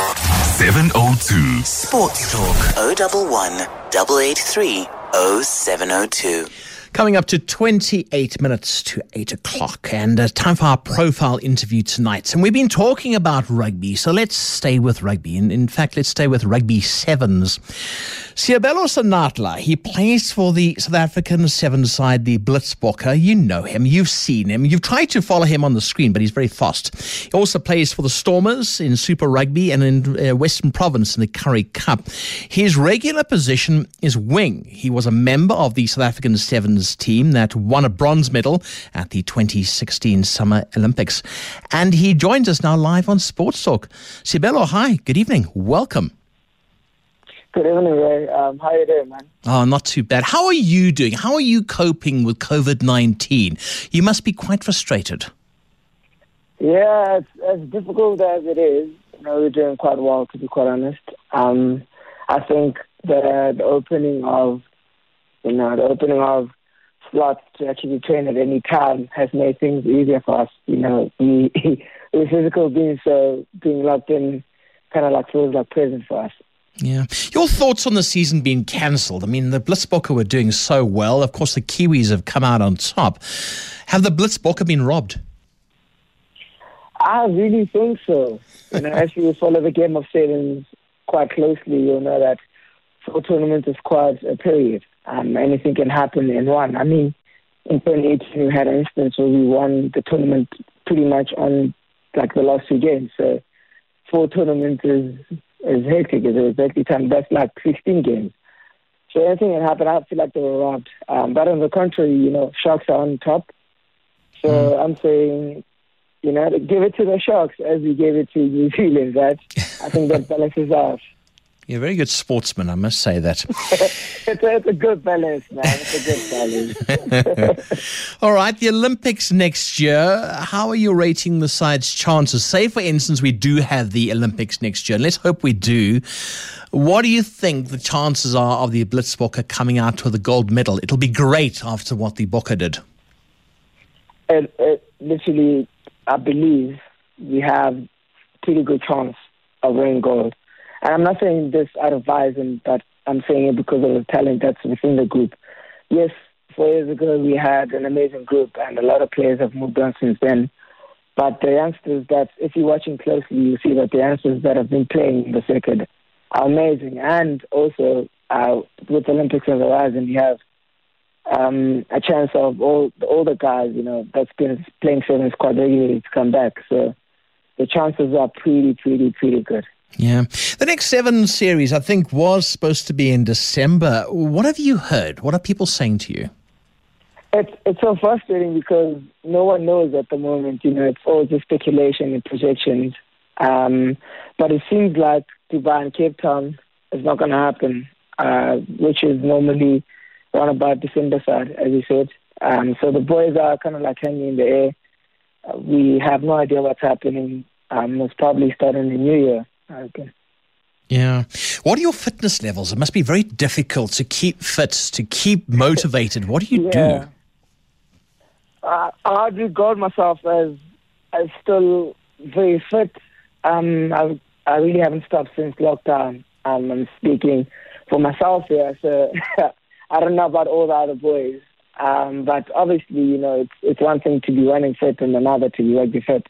702. Sports Talk 011 883 0702. Coming up to 28 minutes to 8 o'clock, and uh, time for our profile interview tonight. And we've been talking about rugby, so let's stay with rugby. And in fact, let's stay with rugby sevens. Seabelo Senatla, he plays for the South African seven side, the Blitzbokke. You know him, you've seen him, you've tried to follow him on the screen, but he's very fast. He also plays for the Stormers in Super Rugby and in uh, Western Province in the Currie Cup. His regular position is wing. He was a member of the South African sevens team that won a bronze medal at the 2016 Summer Olympics. And he joins us now live on Sports Talk. Seabelo, hi, good evening, welcome. Good evening, Ray. Um, how you doing, man? Oh, not too bad. How are you doing? How are you coping with COVID 19? You must be quite frustrated. Yeah, it's as difficult as it is. You know, we're doing quite well, to be quite honest. Um, I think the, the opening of, you know, the opening of slots to actually train at any time has made things easier for us. You know, we, we're physical beings, so being locked in kind of like feels like prison for us. Yeah. Your thoughts on the season being cancelled? I mean, the Blitzbokke were doing so well. Of course, the Kiwis have come out on top. Have the Blitzbokke been robbed? I really think so. You know, as you follow the game of sevens quite closely, you'll know that four tournaments is quite a period. Um, anything can happen in one. I mean, in 2018, we had an instance where we won the tournament pretty much on like the last two games. So four tournaments is is hectic. It's hectic time. That's like 16 games. So anything that happened, I feel like they were robbed. Um, but on the contrary, you know, Sharks are on top. So mm. I'm saying, you know, give it to the Sharks as we gave it to New Zealand, right? I think that balances out. You're a very good sportsman, I must say that. it's, a, it's, a, good balance, man. It's a good balance. All right, the Olympics next year. How are you rating the side's chances? Say, for instance, we do have the Olympics next year. Let's hope we do. What do you think the chances are of the Blitzbokke coming out with a gold medal? It'll be great after what the Bokke did. It, it, uh, literally, I believe we have pretty good chance of winning gold. And I'm not saying this out of bias, but I'm saying it because of the talent that's within the group. Yes, four years ago we had an amazing group, and a lot of players have moved on since then. But the youngsters that, if you're watching closely, you see that the youngsters that have been playing in the circuit are amazing. And also, uh, with Olympics on the horizon, you have um, a chance of all the older guys, you know, that's been playing sevens squad regularly to come back. So the chances are pretty, pretty, pretty good. Yeah. The next seven series, I think, was supposed to be in December. What have you heard? What are people saying to you? It's it's so frustrating because no one knows at the moment. You know, it's all just speculation and projections. Um, but it seems like Dubai and Cape Town is not going to happen, uh, which is normally around about December side, as you said. Um, so the boys are kind of like hanging in the air. Uh, we have no idea what's happening. Um, it's probably starting the new year. Okay. Yeah. What are your fitness levels? It must be very difficult to keep fit, to keep motivated. What do you yeah. do? Uh, I regard myself as as still very fit. Um, I I really haven't stopped since lockdown. Um, I'm speaking for myself here, so I don't know about all the other boys. Um, but obviously, you know, it's it's one thing to be running fit and another to be rugby fit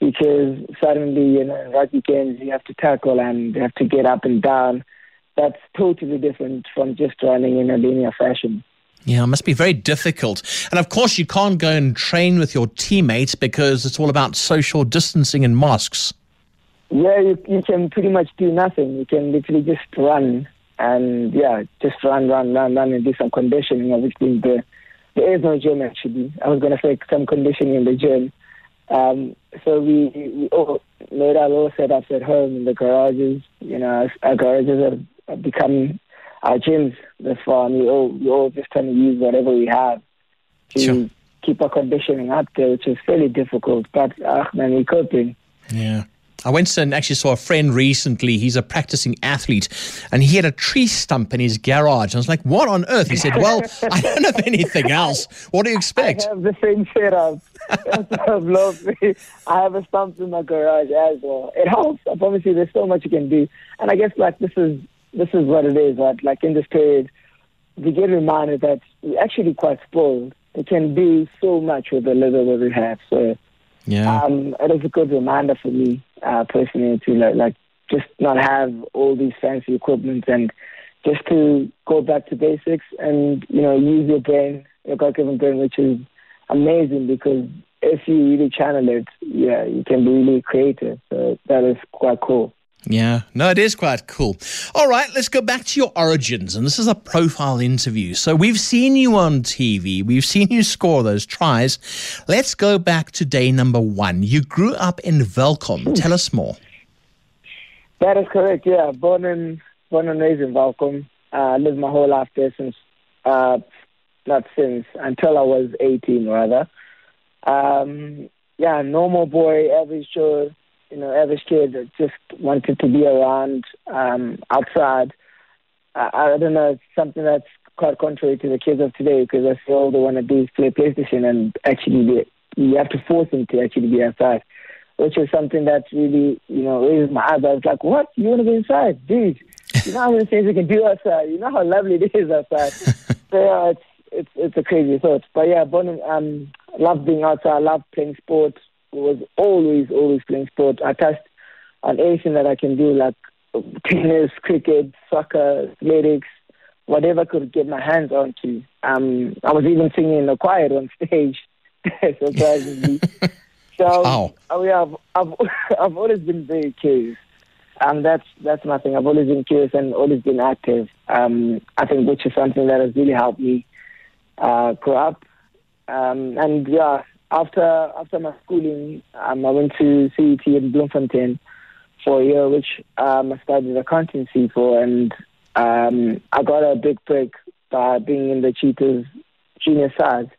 because suddenly, you know, in rugby games you have to tackle and you have to get up and down. That's totally different from just running in a linear fashion. Yeah, it must be very difficult. And of course, you can't go and train with your teammates because it's all about social distancing and masks. Yeah, you, you can pretty much do nothing. You can literally just run and, yeah, just run, run, run, run, and do some conditioning. Obviously, the, there is no gym actually. I was going to say some conditioning in the gym. Um, so we, we all made our little setups at home in the garages. You know, our garages have become our gyms this far, and we all we all just trying to use whatever we have to sure. keep our conditioning up there, which is fairly difficult. But ah, man, we're coping. Yeah. I went and actually saw a friend recently. He's a practicing athlete, and he had a tree stump in his garage. I was like, "What on earth?" He said, "Well, I don't have anything else. What do you expect?" I have the same setup. I have a stump in my garage as well. It helps. I promise you, there's so much you can do. And I guess like this is this is what it is. Right? Like in this period, we get reminded that we're actually quite spoiled. We can do so much with the little that we have. So yeah, um, it is a good reminder for me uh, personally to like, like just not have all these fancy equipment and just to go back to basics and you know use your brain, your God-given brain, which is amazing because if you really channel it, yeah, you can be really creative. So that is quite cool. Yeah, no, it is quite cool. All right, let's go back to your origins. And this is a profile interview. So we've seen you on TV, we've seen you score those tries. Let's go back to day number one. You grew up in Welkom. Tell us more. That is correct, yeah. Born, in, born and raised in Welkom. Uh, lived my whole life there since, uh, not since, until I was 18, rather. Um, yeah, normal boy, average Joe you know, average kid that just wanted to be around um, outside. I, I don't know, it's something that's quite contrary to the kids of today because that's all they want to do is play PlayStation and actually be, you have to force them to actually be outside, which is something that really, you know, raises my eyebrows. Like, what? You want to be inside? Dude, you know how many things you can do outside? You know how lovely it is outside? so, yeah, it's, it's, it's a crazy thought. But yeah, Bonham, um, love being outside, I love playing sports was always, always playing sport. I touched on anything that I can do, like tennis, cricket, soccer, athletics, whatever I could get my hands onto. Um, I was even singing in the choir on stage, surprisingly. so, wow. oh yeah, I've, I've, I've always been very curious. Um, that's that's my thing. I've always been curious and always been active. Um, I think which is something that has really helped me uh, grow up. Um, and yeah, after after my schooling, um, I went to CET in Bloemfontein for a year, which um, I studied accountancy for, and um, I got a big break by being in the Cheetahs junior side,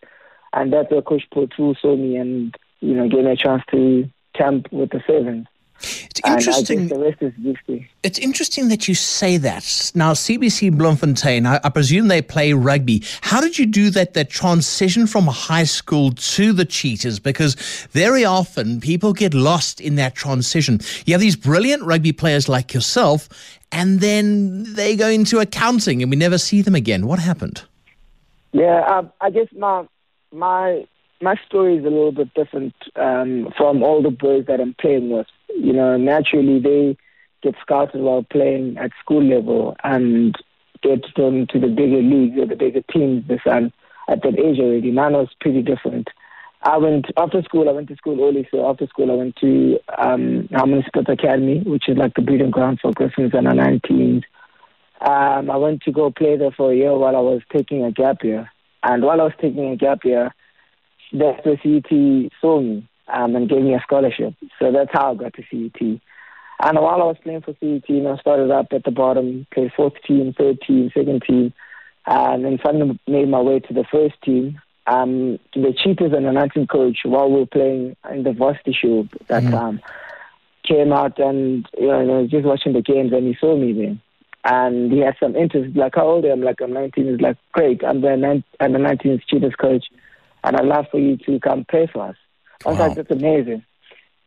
and that's where Coach Powell saw me and you know gave me a chance to camp with the sevens. It's interesting. the rest is history. It's interesting that you say that. Now, CBC Bloemfontein, I, I, presume they play rugby. How did you do that, that transition from high school to the Cheetahs? Because very often people get lost in that transition. You have these brilliant rugby players like yourself, and then they go into accounting and we never see them again. What happened? Yeah, um, I guess my my my story is a little bit different um, from all the boys that I'm playing with you know, naturally they get scouted while playing at school level and get them to the bigger leagues or the bigger teams this and at that age already. Mine was pretty different. I went after school. I went to school early, so after school I went to um, Harmony Sports Academy, which is like the breeding ground for Griffons and 19s. Um, I went to go play there for a year while I was taking a gap year, and while I was taking a gap year, that's where CET saw me um, and gave me a scholarship. So that's how I got to CET. And while I was playing for CET, you know, I started up at the bottom, played fourth team, third team, second team, and then finally made my way to the first team. Um, the Cheetahs and the 19 coach, while we were playing in the Varsity show that mm-hmm. time, came out and, you know, just watching the games and he saw me there. And he had some interest, like, how old are you? I'm like, I'm 19. He's like, great, I'm the, 19, I'm the 19th Cheetahs coach, and I'd love for you to come play for us. I was wow. like, that's amazing.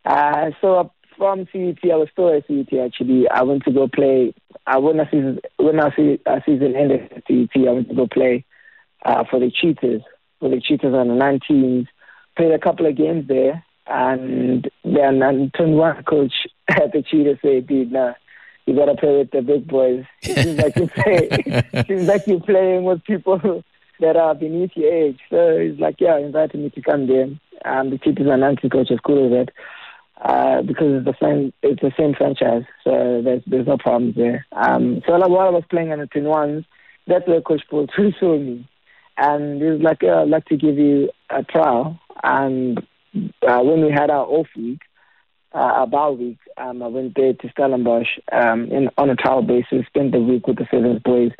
Uh, so from CET, I was still at CET actually. I went to go play. Uh, when our season when our, season ended at CET, I went to go play uh, for the Cheetahs, for the Cheetahs on the 19s. Played a couple of games there, and then and turned one coach at the Cheetahs said, "Dude, nah, you gotta play with the big boys. It seems like you play. seems like you're playing with people that are beneath your age." So he's like, "Yeah, invited me to come there." um, the Cheetahs and anti-coach is cool with it uh, because it's the same it's the same franchise, so there's there's no problems there. Um, so like while I was playing on the twin ones, that's where Coach Powell saw me, and he was like, yeah, "I'd like to give you a trial." And uh, when we had our off week, uh, our week, um, I went there to Stellenbosch um, in, on a trial basis, spent the week with the Sevens boys.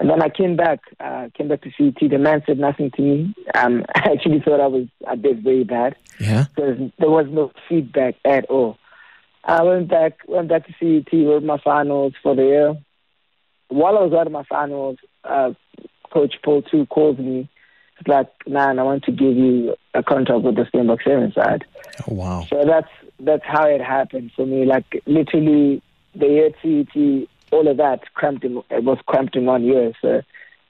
And then I came back, uh, came back to CET. The man said nothing to me. Um, I actually thought I was I did very bad. Yeah. Because there was no feedback at all. I went back went back to CET, wrote my finals for the year. While I was writing my finals, uh, Coach Paul Two called me. It's like, man, I want to give you a contract with the Springbok Seven side. Oh wow! So that's that's how it happened for me. Like literally, the year CET, all of that cramped in, it was cramped in one year. So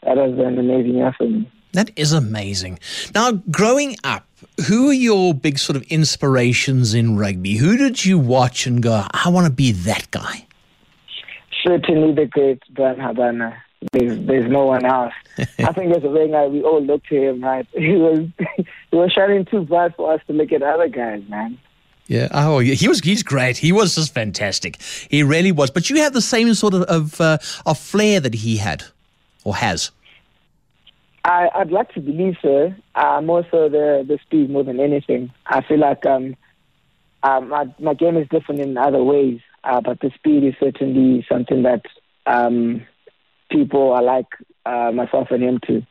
that was an amazing year for me. That is amazing. Now, growing up, who are your big sort of inspirations in rugby? Who did you watch and go, I want to be that guy? Certainly the great Bryan Habana. There's, there's no one else. I think as a guy, we all looked to him, right? He was he was shining too bright for us to look at other guys, man. Yeah. Oh, he was. He's great. He was just fantastic. He really was. But you have the same sort of of, uh, of flair that he had, or has. I, I'd like to believe so. Uh, more so the the speed more than anything. I feel like um, uh, my my game is different in other ways, uh, but the speed is certainly something that um, people are like uh, myself and him too.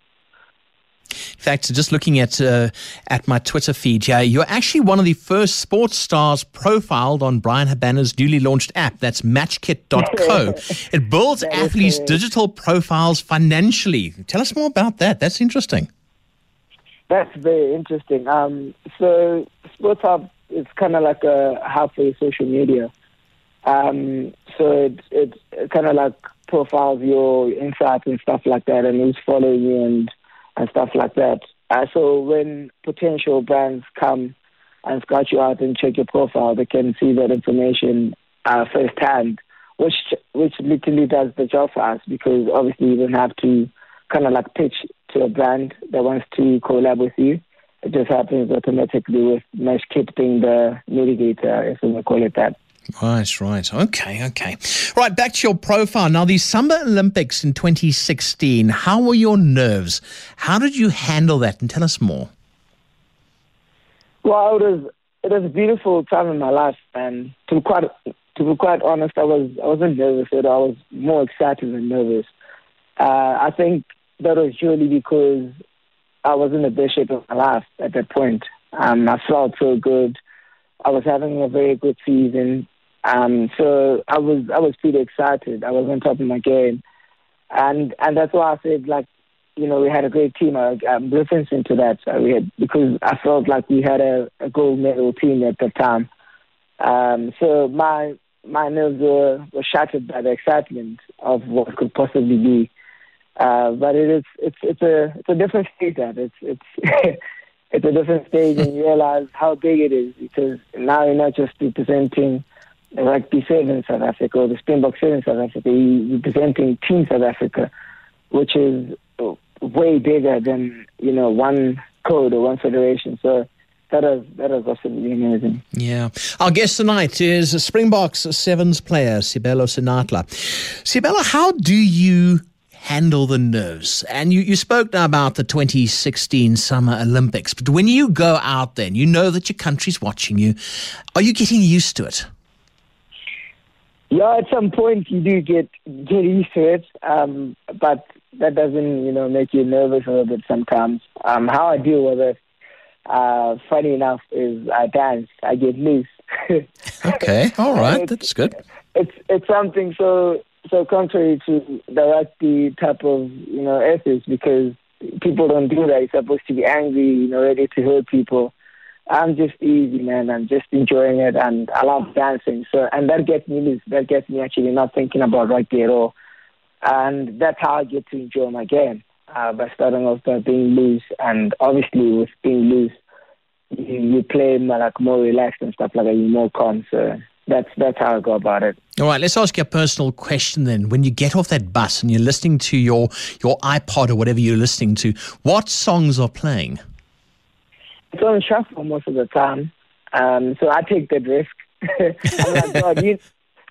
In fact, just looking at uh, at my Twitter feed here, you're actually one of the first sports stars profiled on Bryan Habana's newly launched app. That's matchkit.co. it builds athletes' digital profiles financially. Tell us more about that. That's interesting. That's very interesting. Um, so, Sports Hub is kind of like a halfway social media. Um, so it, it, it kind of like profiles your insights and stuff like that, and who's following you and and stuff like that. Uh, so when potential brands come and scout you out and check your profile, they can see that information uh, firsthand, which which literally does the job for us because obviously you don't have to kind of like pitch to a brand that wants to collab with you. It just happens automatically with Mesh Kit being the mitigator, if we may call it that. Right, right. Okay, okay. Right, back to your profile. Now, the Summer Olympics in 2016, how were your nerves? How did you handle that? And tell us more. Well, it was, it was a beautiful time in my life. And to be quite, to be quite honest, I, was, I wasn't nervous at all. I was more excited than nervous. Uh, I think that was purely because I was in the best shape of my life at that point. Um, I felt so good. I was having a very good season. Um, so I was I was pretty excited. I was on top of my game, and and that's why I said like, you know, we had a great team. I, I'm referencing to that so we had, because I felt like we had a, a gold medal team at the time. Um, so my my nerves were, were shattered by the excitement of what could possibly be. Uh, but it is it's it's a it's a different stage that it's it's it's a different stage and you realize how big it is because now you're not just representing rugby in South Africa or the Springbok seven in South Africa. You're representing Team South Africa, which is way bigger than you know one code or one federation. So that is that is absolutely amazing. Yeah. Our guest tonight is a Springboks Sevens player Seabelo Senatla. Seabelo, how do you handle the nerves? And you, you spoke now about the 2016 Summer Olympics, but when you go out there and you know that your country's watching you, are you getting used to it? Yeah, at some point you do get get used to it, um, but that doesn't you know make you nervous a little bit sometimes. Um, how I deal with it, uh, funny enough, is I dance. I get loose. okay, all right, that's good. It's it's something so so contrary to the rugby type of you know ethics because people don't do that. You're supposed to be angry, you know, ready to hurt people. I'm just easy, man. I'm just enjoying it, and I love dancing. So, and that gets me, that gets me actually not thinking about rugby at all, and that's how I get to enjoy my game uh, by starting off by being loose, and obviously with being loose, you, you play like more relaxed and stuff like that. You're more calm. So that's that's how I go about it. All right, let's ask you a personal question then. When you get off that bus and you're listening to your your iPod or whatever you're listening to, what songs are playing? It's on shuffle most of the time. Um, so I take that risk. I'm like, God, you,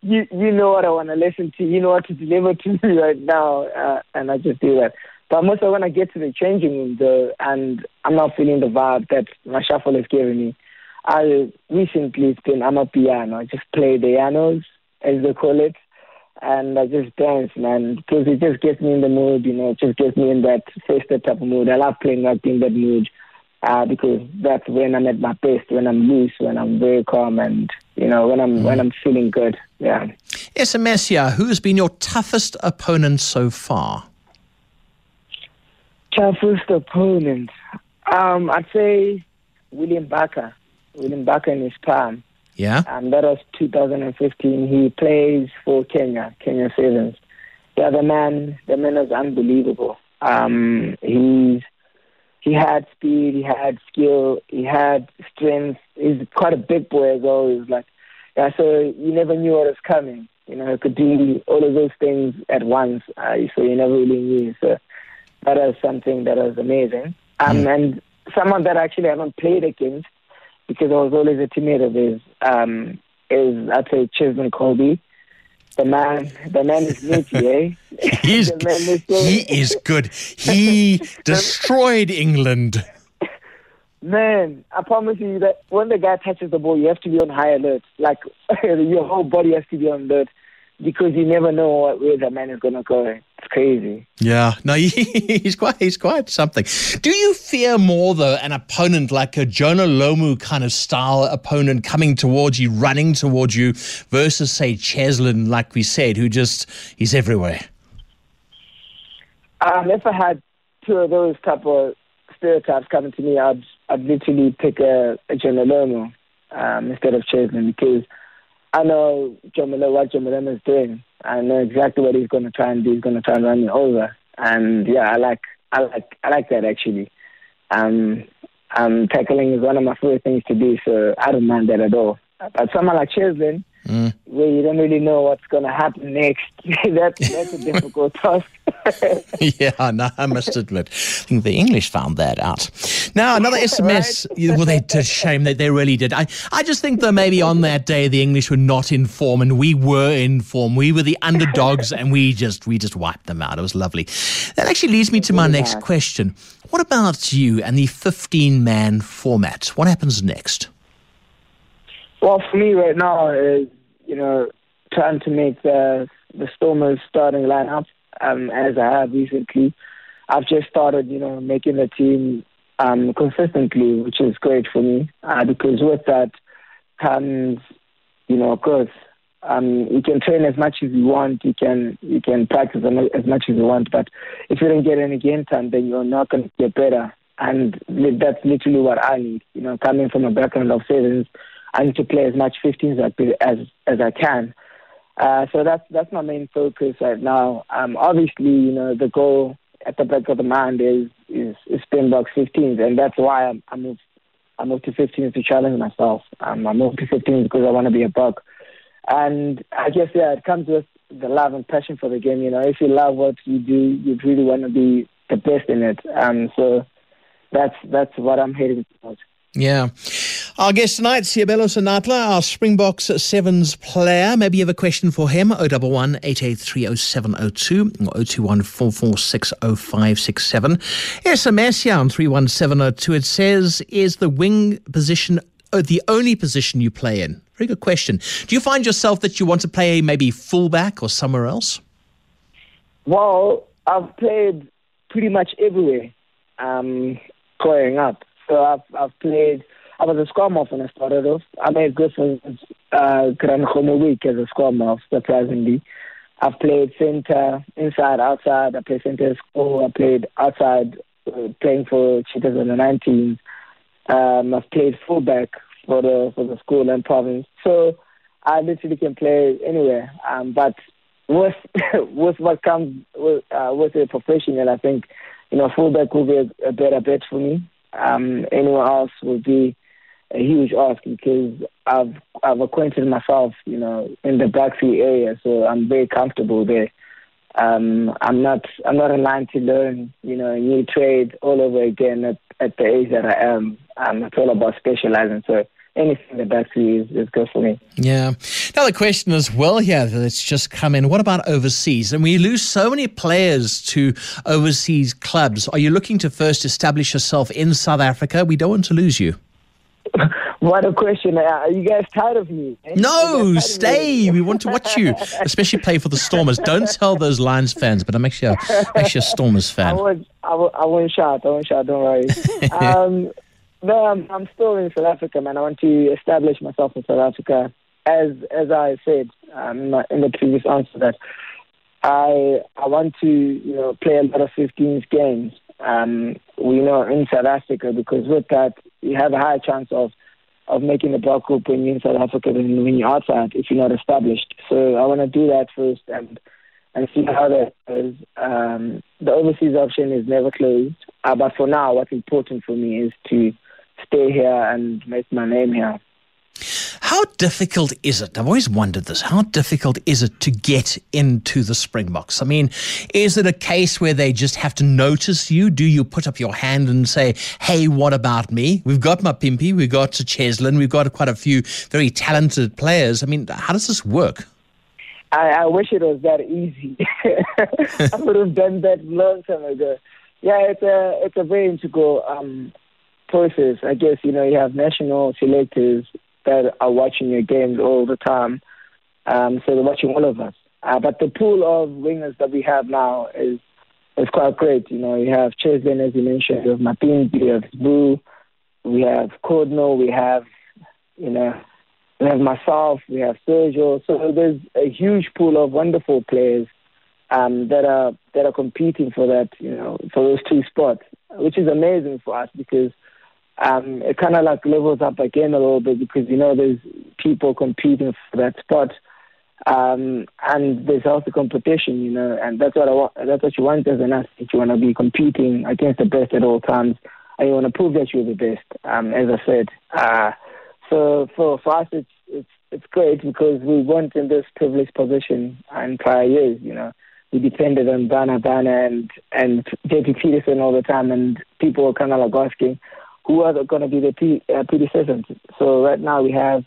you, you know what I want to listen to. You know what to deliver to me right now. Uh, and I just do that. But mostly when I get to the changing room, though, and I'm not feeling the vibe that my shuffle is giving me, I recently it's been amapiano. I just play the pianos, as they call it, and I just dance, man, because it just gets me in the mood. You know, it just gets me in that festive type of mood. I love playing rugby in that mood uh, because that's when I'm at my best, when I'm loose, when I'm very calm, and You know, when I'm mm. when I'm feeling good. Yeah. SMS here. Who has been your toughest opponent so far? Toughest opponent. Um, I'd say Willy Ambaka. Willy Ambaka in his prime. Yeah. Um, that was 2015. He plays for Kenya, Kenya Sevens. Yeah, the man, the man is unbelievable. Um, he's he had speed, he had skill, he had strength. He's quite a big boy as well. He was like, yeah, so you never knew what was coming. You know, he could do all of those things at once. Uh, so you never really knew. So that was something that was amazing. Um, mm. And someone that actually I haven't played against because I was always a teammate of his um, is I'd say Cheslin Kolbe. The man, the man is nitty, eh? He's, is so he is good. He destroyed England. Man, I promise you that when the guy touches the ball, you have to be on high alert. Like your whole body has to be on alert because you never know where the man is going to go. It's crazy. Yeah, no, he's quite he's quite something. Do you fear more though an opponent like a Jonah Lomu kind of style opponent coming towards you, running towards you, versus say Cheslin, like we said, who just he's everywhere? Um, if I had two of those type of stereotypes coming to me, I'd I'd literally pick a, a Jonah Lomu um, instead of Cheslin because I know John what John is doing. I know exactly what he's going to try and do. He's going to try and run me over. And yeah, I like, I like, I like that actually. Um, um, tackling is one of my favorite things to do, so I don't mind that at all. But someone like Cheslin, mm. where you don't really know what's going to happen next. that's that's a difficult task. Yeah, no, I must admit, I think the English found that out. Now another SMS. right? Well, they did shame. They they really did. I I just think that maybe on that day the English were not in form, and we were in form. We were the underdogs, and we just we just wiped them out. It was lovely. That actually leads me to my next question. What about you and the 15 man format? What happens next? Well, for me right now is you know, trying to make the the Stormers starting lineup um, as I have recently. I've just started, you know, making the team um, consistently, which is great for me uh, because with that comes, you know, growth. Um, you can train as much as you want, you can you can practice as much as you want, but if you don't get any game time, then you're not going to get better. And that's literally what I need. You know, coming from a background of sevens, I need to play as much 15s as as I can. Uh, so that's that's my main focus right now. Um, obviously, you know the goal at the back of the mind is is, is Springboks 15s, and that's why I'm, I moved I moved to 15s to challenge myself. Um, I moved to 15s because I want to be a buck, and I guess yeah, it comes with the love and passion for the game. You know, if you love what you do, you really want to be the best in it. Um, so that's that's what I'm heading towards. Yeah. Our guest tonight, Seabelo Senatla, our Springboks Sevens player. Maybe you have a question for him, 011 8830702 or 021 SMS here on 31702. It says, is the wing position uh, the only position you play in? Very good question. Do you find yourself that you want to play maybe fullback or somewhere else? Well, I've played pretty much everywhere um, growing up. So I've I've played. I was a scrumhalf when I started off. I made good for uh, Week as a scrumhalf, surprisingly. I've played center, inside, outside. I played center school. I played outside, uh, playing for Cheetahs in the 19s. Um, I've played fullback for the for the school and province. So I literally can play anywhere. Um, but with with what comes with, uh, with a professional, I think you know fullback will be a, a better bet for me um, anyone else would be a huge ask because I've I've acquainted myself, you know, in the backseat area, so I'm very comfortable there. Um, I'm not I'm not line to learn, you know, a new trade all over again at, at the age that I am. Um, it's all about specializing. So anything that that's is, is good for me. Yeah. Another question as well here that's just come in. What about overseas? And we lose so many players to overseas clubs. Are you looking to first establish yourself in South Africa? We don't want to lose you. What a question. Are you guys tired of me? Eh? No, stay. We want to watch you, especially play for the Stormers. Don't tell those Lions fans, but I'm actually a, actually a Stormers fan. I won't, I won't, I won't shout. I won't shout. Don't worry. Um, no, I'm, I'm still in South Africa, man. I want to establish myself in South Africa. as as I said um, in the previous answer, that I I want to you know play a lot of 15s games. Um, we know in South Africa because with that you have a higher chance of of making the block group when you're in South Africa than when you're outside if you're not established. So I want to do that first and and see how that goes. Um, the overseas option is never closed, uh, but for now, what's important for me is to stay here and make my name here. How difficult is it? I've always wondered this. How difficult is it to get into the Springboks? I mean, is it a case where they just have to notice you? Do you put up your hand and say, hey, what about me? We've got Mapimpi, we've got Cheslin, we've got quite a few very talented players. I mean, how does this work? I, I wish it was that easy. I would have done that long time ago. Yeah, it's a it's a very integral um, process. I guess you know you have national selectors that are watching your games all the time, um, so they're watching all of us. Uh, but the pool of wingers that we have now is is quite great. You know, you have Cheslin, as you mentioned, you have Mapimpi, we have Boo, we have Courtnall, we have you know we have myself, we have Sergio. So there's a huge pool of wonderful players um, that are that are competing for that, you know, for those two spots, which is amazing for us because um, it kind of like levels up again a little bit because you know there's people competing for that spot. Um, and there's also competition, you know, and that's what I. That's what you want as an athlete. You want to be competing against the best at all times, and you want to prove that you're the best. Um, as I said, uh, so for, for us, it's, it's, it's great because we weren't in this privileged position in prior years, you know. We depended on Bana Bana and, and JP Pietersen all the time, and people were kind of like asking, who are going to be the P, uh, predecessors? So right now we have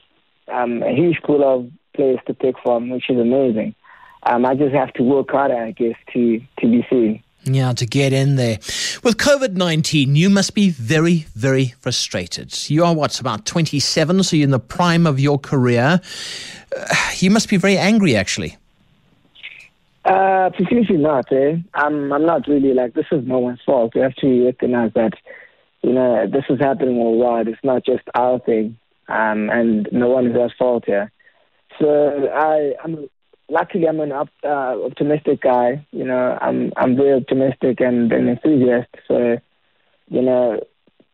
um, a huge pool of players to pick from, which is amazing. Um, I just have to work harder, I guess, to, to be seen. Yeah, to get in there. With COVID 19, you must be very, very frustrated. You are what's about 27, so you're in the prime of your career. Uh, you must be very angry, actually. Uh, potentially not, eh? I'm, I'm not really like, this is no one's fault. We have to recognize that, you know, this is happening worldwide. It's not just our thing, um, and no one is at fault here. So I, I'm luckily I'm an op, uh, optimistic guy. You know, I'm I'm very optimistic and an enthusiast. So, you know,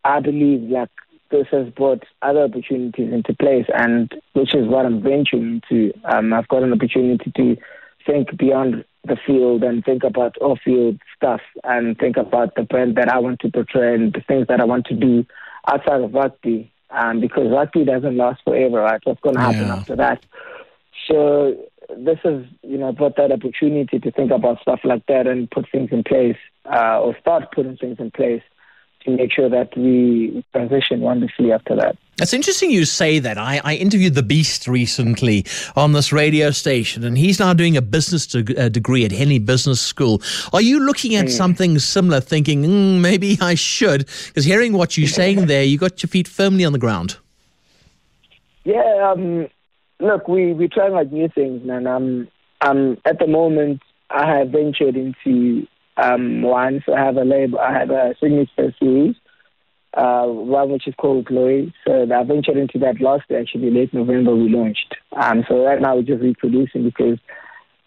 I believe like this has brought other opportunities into place, and which is what I'm venturing into. Um, I've got an opportunity to think beyond the field and think about off-field stuff and think about the brand that I want to portray and the things that I want to do outside of rugby. Um, because rugby doesn't last forever, right? What's going to happen yeah. after that? So this has you know brought that opportunity to think about stuff like that and put things in place uh, or start putting things in place to make sure that we transition wonderfully after that. It's interesting you say that. I, I, interviewed the Beast recently on this radio station, and he's now doing a business de- uh, degree at Henley Business School. Are you looking at mm. something similar, thinking mm, maybe I should? Because hearing what you're saying there, you got your feet firmly on the ground. Yeah, um, look, we we trying like new things, man. Um, um, at the moment, I have ventured into um. So I have a label. I have a signature series, uh, one which is called Glory. So I ventured into that last year, actually late November. We launched. Um, so right now we're just reproducing because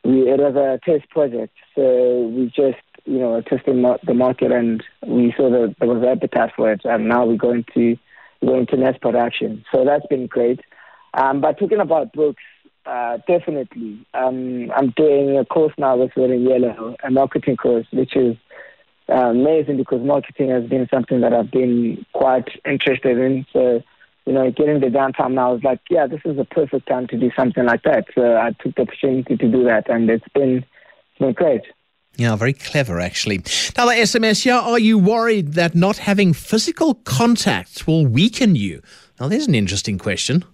we it was a test project. So we just you know testing the market and we saw that there was appetite for it, and now we're going to going to mass production. So that's been great. Um, but talking about books, uh, definitely. Um, I'm doing a course now with and Yellow, a marketing course, which is uh, amazing because marketing has been something that I've been quite interested in. So, you know, getting the downtime now is like, yeah, this is the perfect time to do something like that. So I took the opportunity to do that, and it's been, it's been great. Yeah, very clever, actually. Now, the SMS here are you worried that not having physical contact will weaken you? Now, there's an interesting question.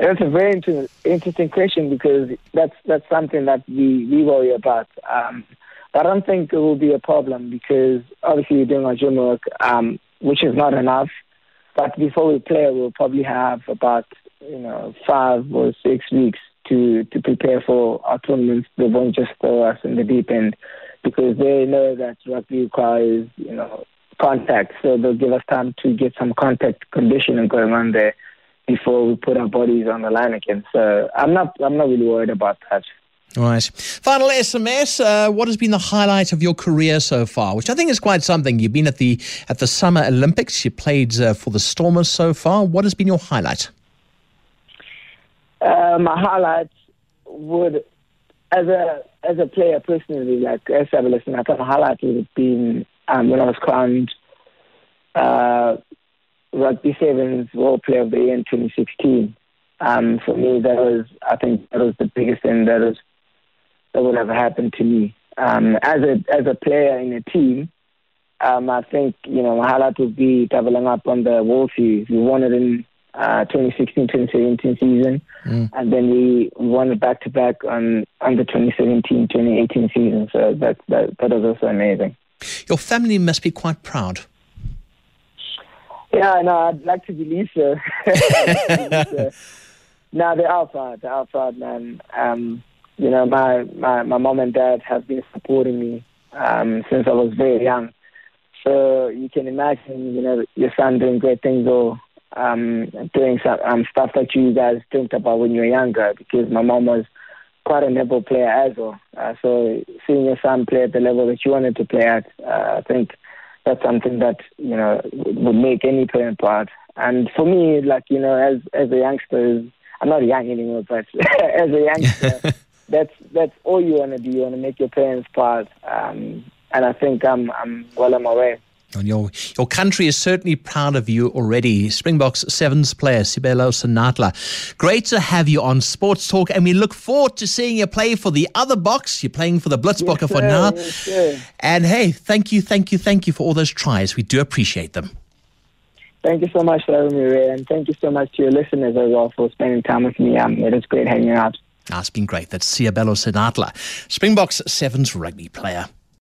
That's a very inter- interesting question because that's that's something that we, we worry about. Um, I don't think it will be a problem because obviously we're doing our gym work, um, which is not enough. But before we play, we'll probably have about you know five or six weeks to to prepare for our tournaments. They won't just throw us in the deep end because they know that rugby requires you know contact, so they'll give us time to get some contact conditioning going on there before we put our bodies on the line again. So I'm not I'm not really worried about that. All right. Final SMS. Uh, what has been the highlight of your career so far? Which I think is quite something. You've been at the at the Summer Olympics. You played uh, for the Stormers so far. What has been your highlight? Uh, my highlight would, as a as a player personally, like as a listener, I thought my highlight would have been um, when I was crowned uh, Rugby Sevens World Player of the Year in 2016. Um, for me, that was I think that was the biggest thing that was that would have happened to me. Um, as a as a player in a team, um, I think you know my highlight would be doubling up on the World Series. We won it in uh, 2016-2017 season, mm. and then we won it back to back on on the 2017-2018 season. So that that that was also amazing. Your family must be quite proud. Yeah, no, I'd like to believe so. no, they are proud. They are man. Um, you know, my, my, my mom and dad have been supporting me um, since I was very young. So you can imagine, you know, your son doing great things or um, doing some, um, stuff that you guys dreamt about when you were younger because my mom was quite a netball player as well. Uh, so seeing your son play at the level that you wanted to play at, uh, I think that's something that, you know, would make any parent proud. And for me, like, you know, as, as a youngster, I'm not young anymore, but as a youngster, that's that's all you want to do. You want to make your parents proud, um, and I think I'm I'm well on my way. And your your country is certainly proud of you already. Springboks Sevens player Seabelo Senatla. Great to have you on Sports Talk, and we look forward to seeing you play for the other Boks. You're playing for the Blitzbokke yes, for now. Yes, and hey, thank you, thank you, thank you for all those tries. We do appreciate them. Thank you so much for having me, Ray, and thank you so much to your listeners as well for spending time with me. Um, it is great hanging out. It's been great. That's Seabelo Senatla, Springboks Sevens rugby player.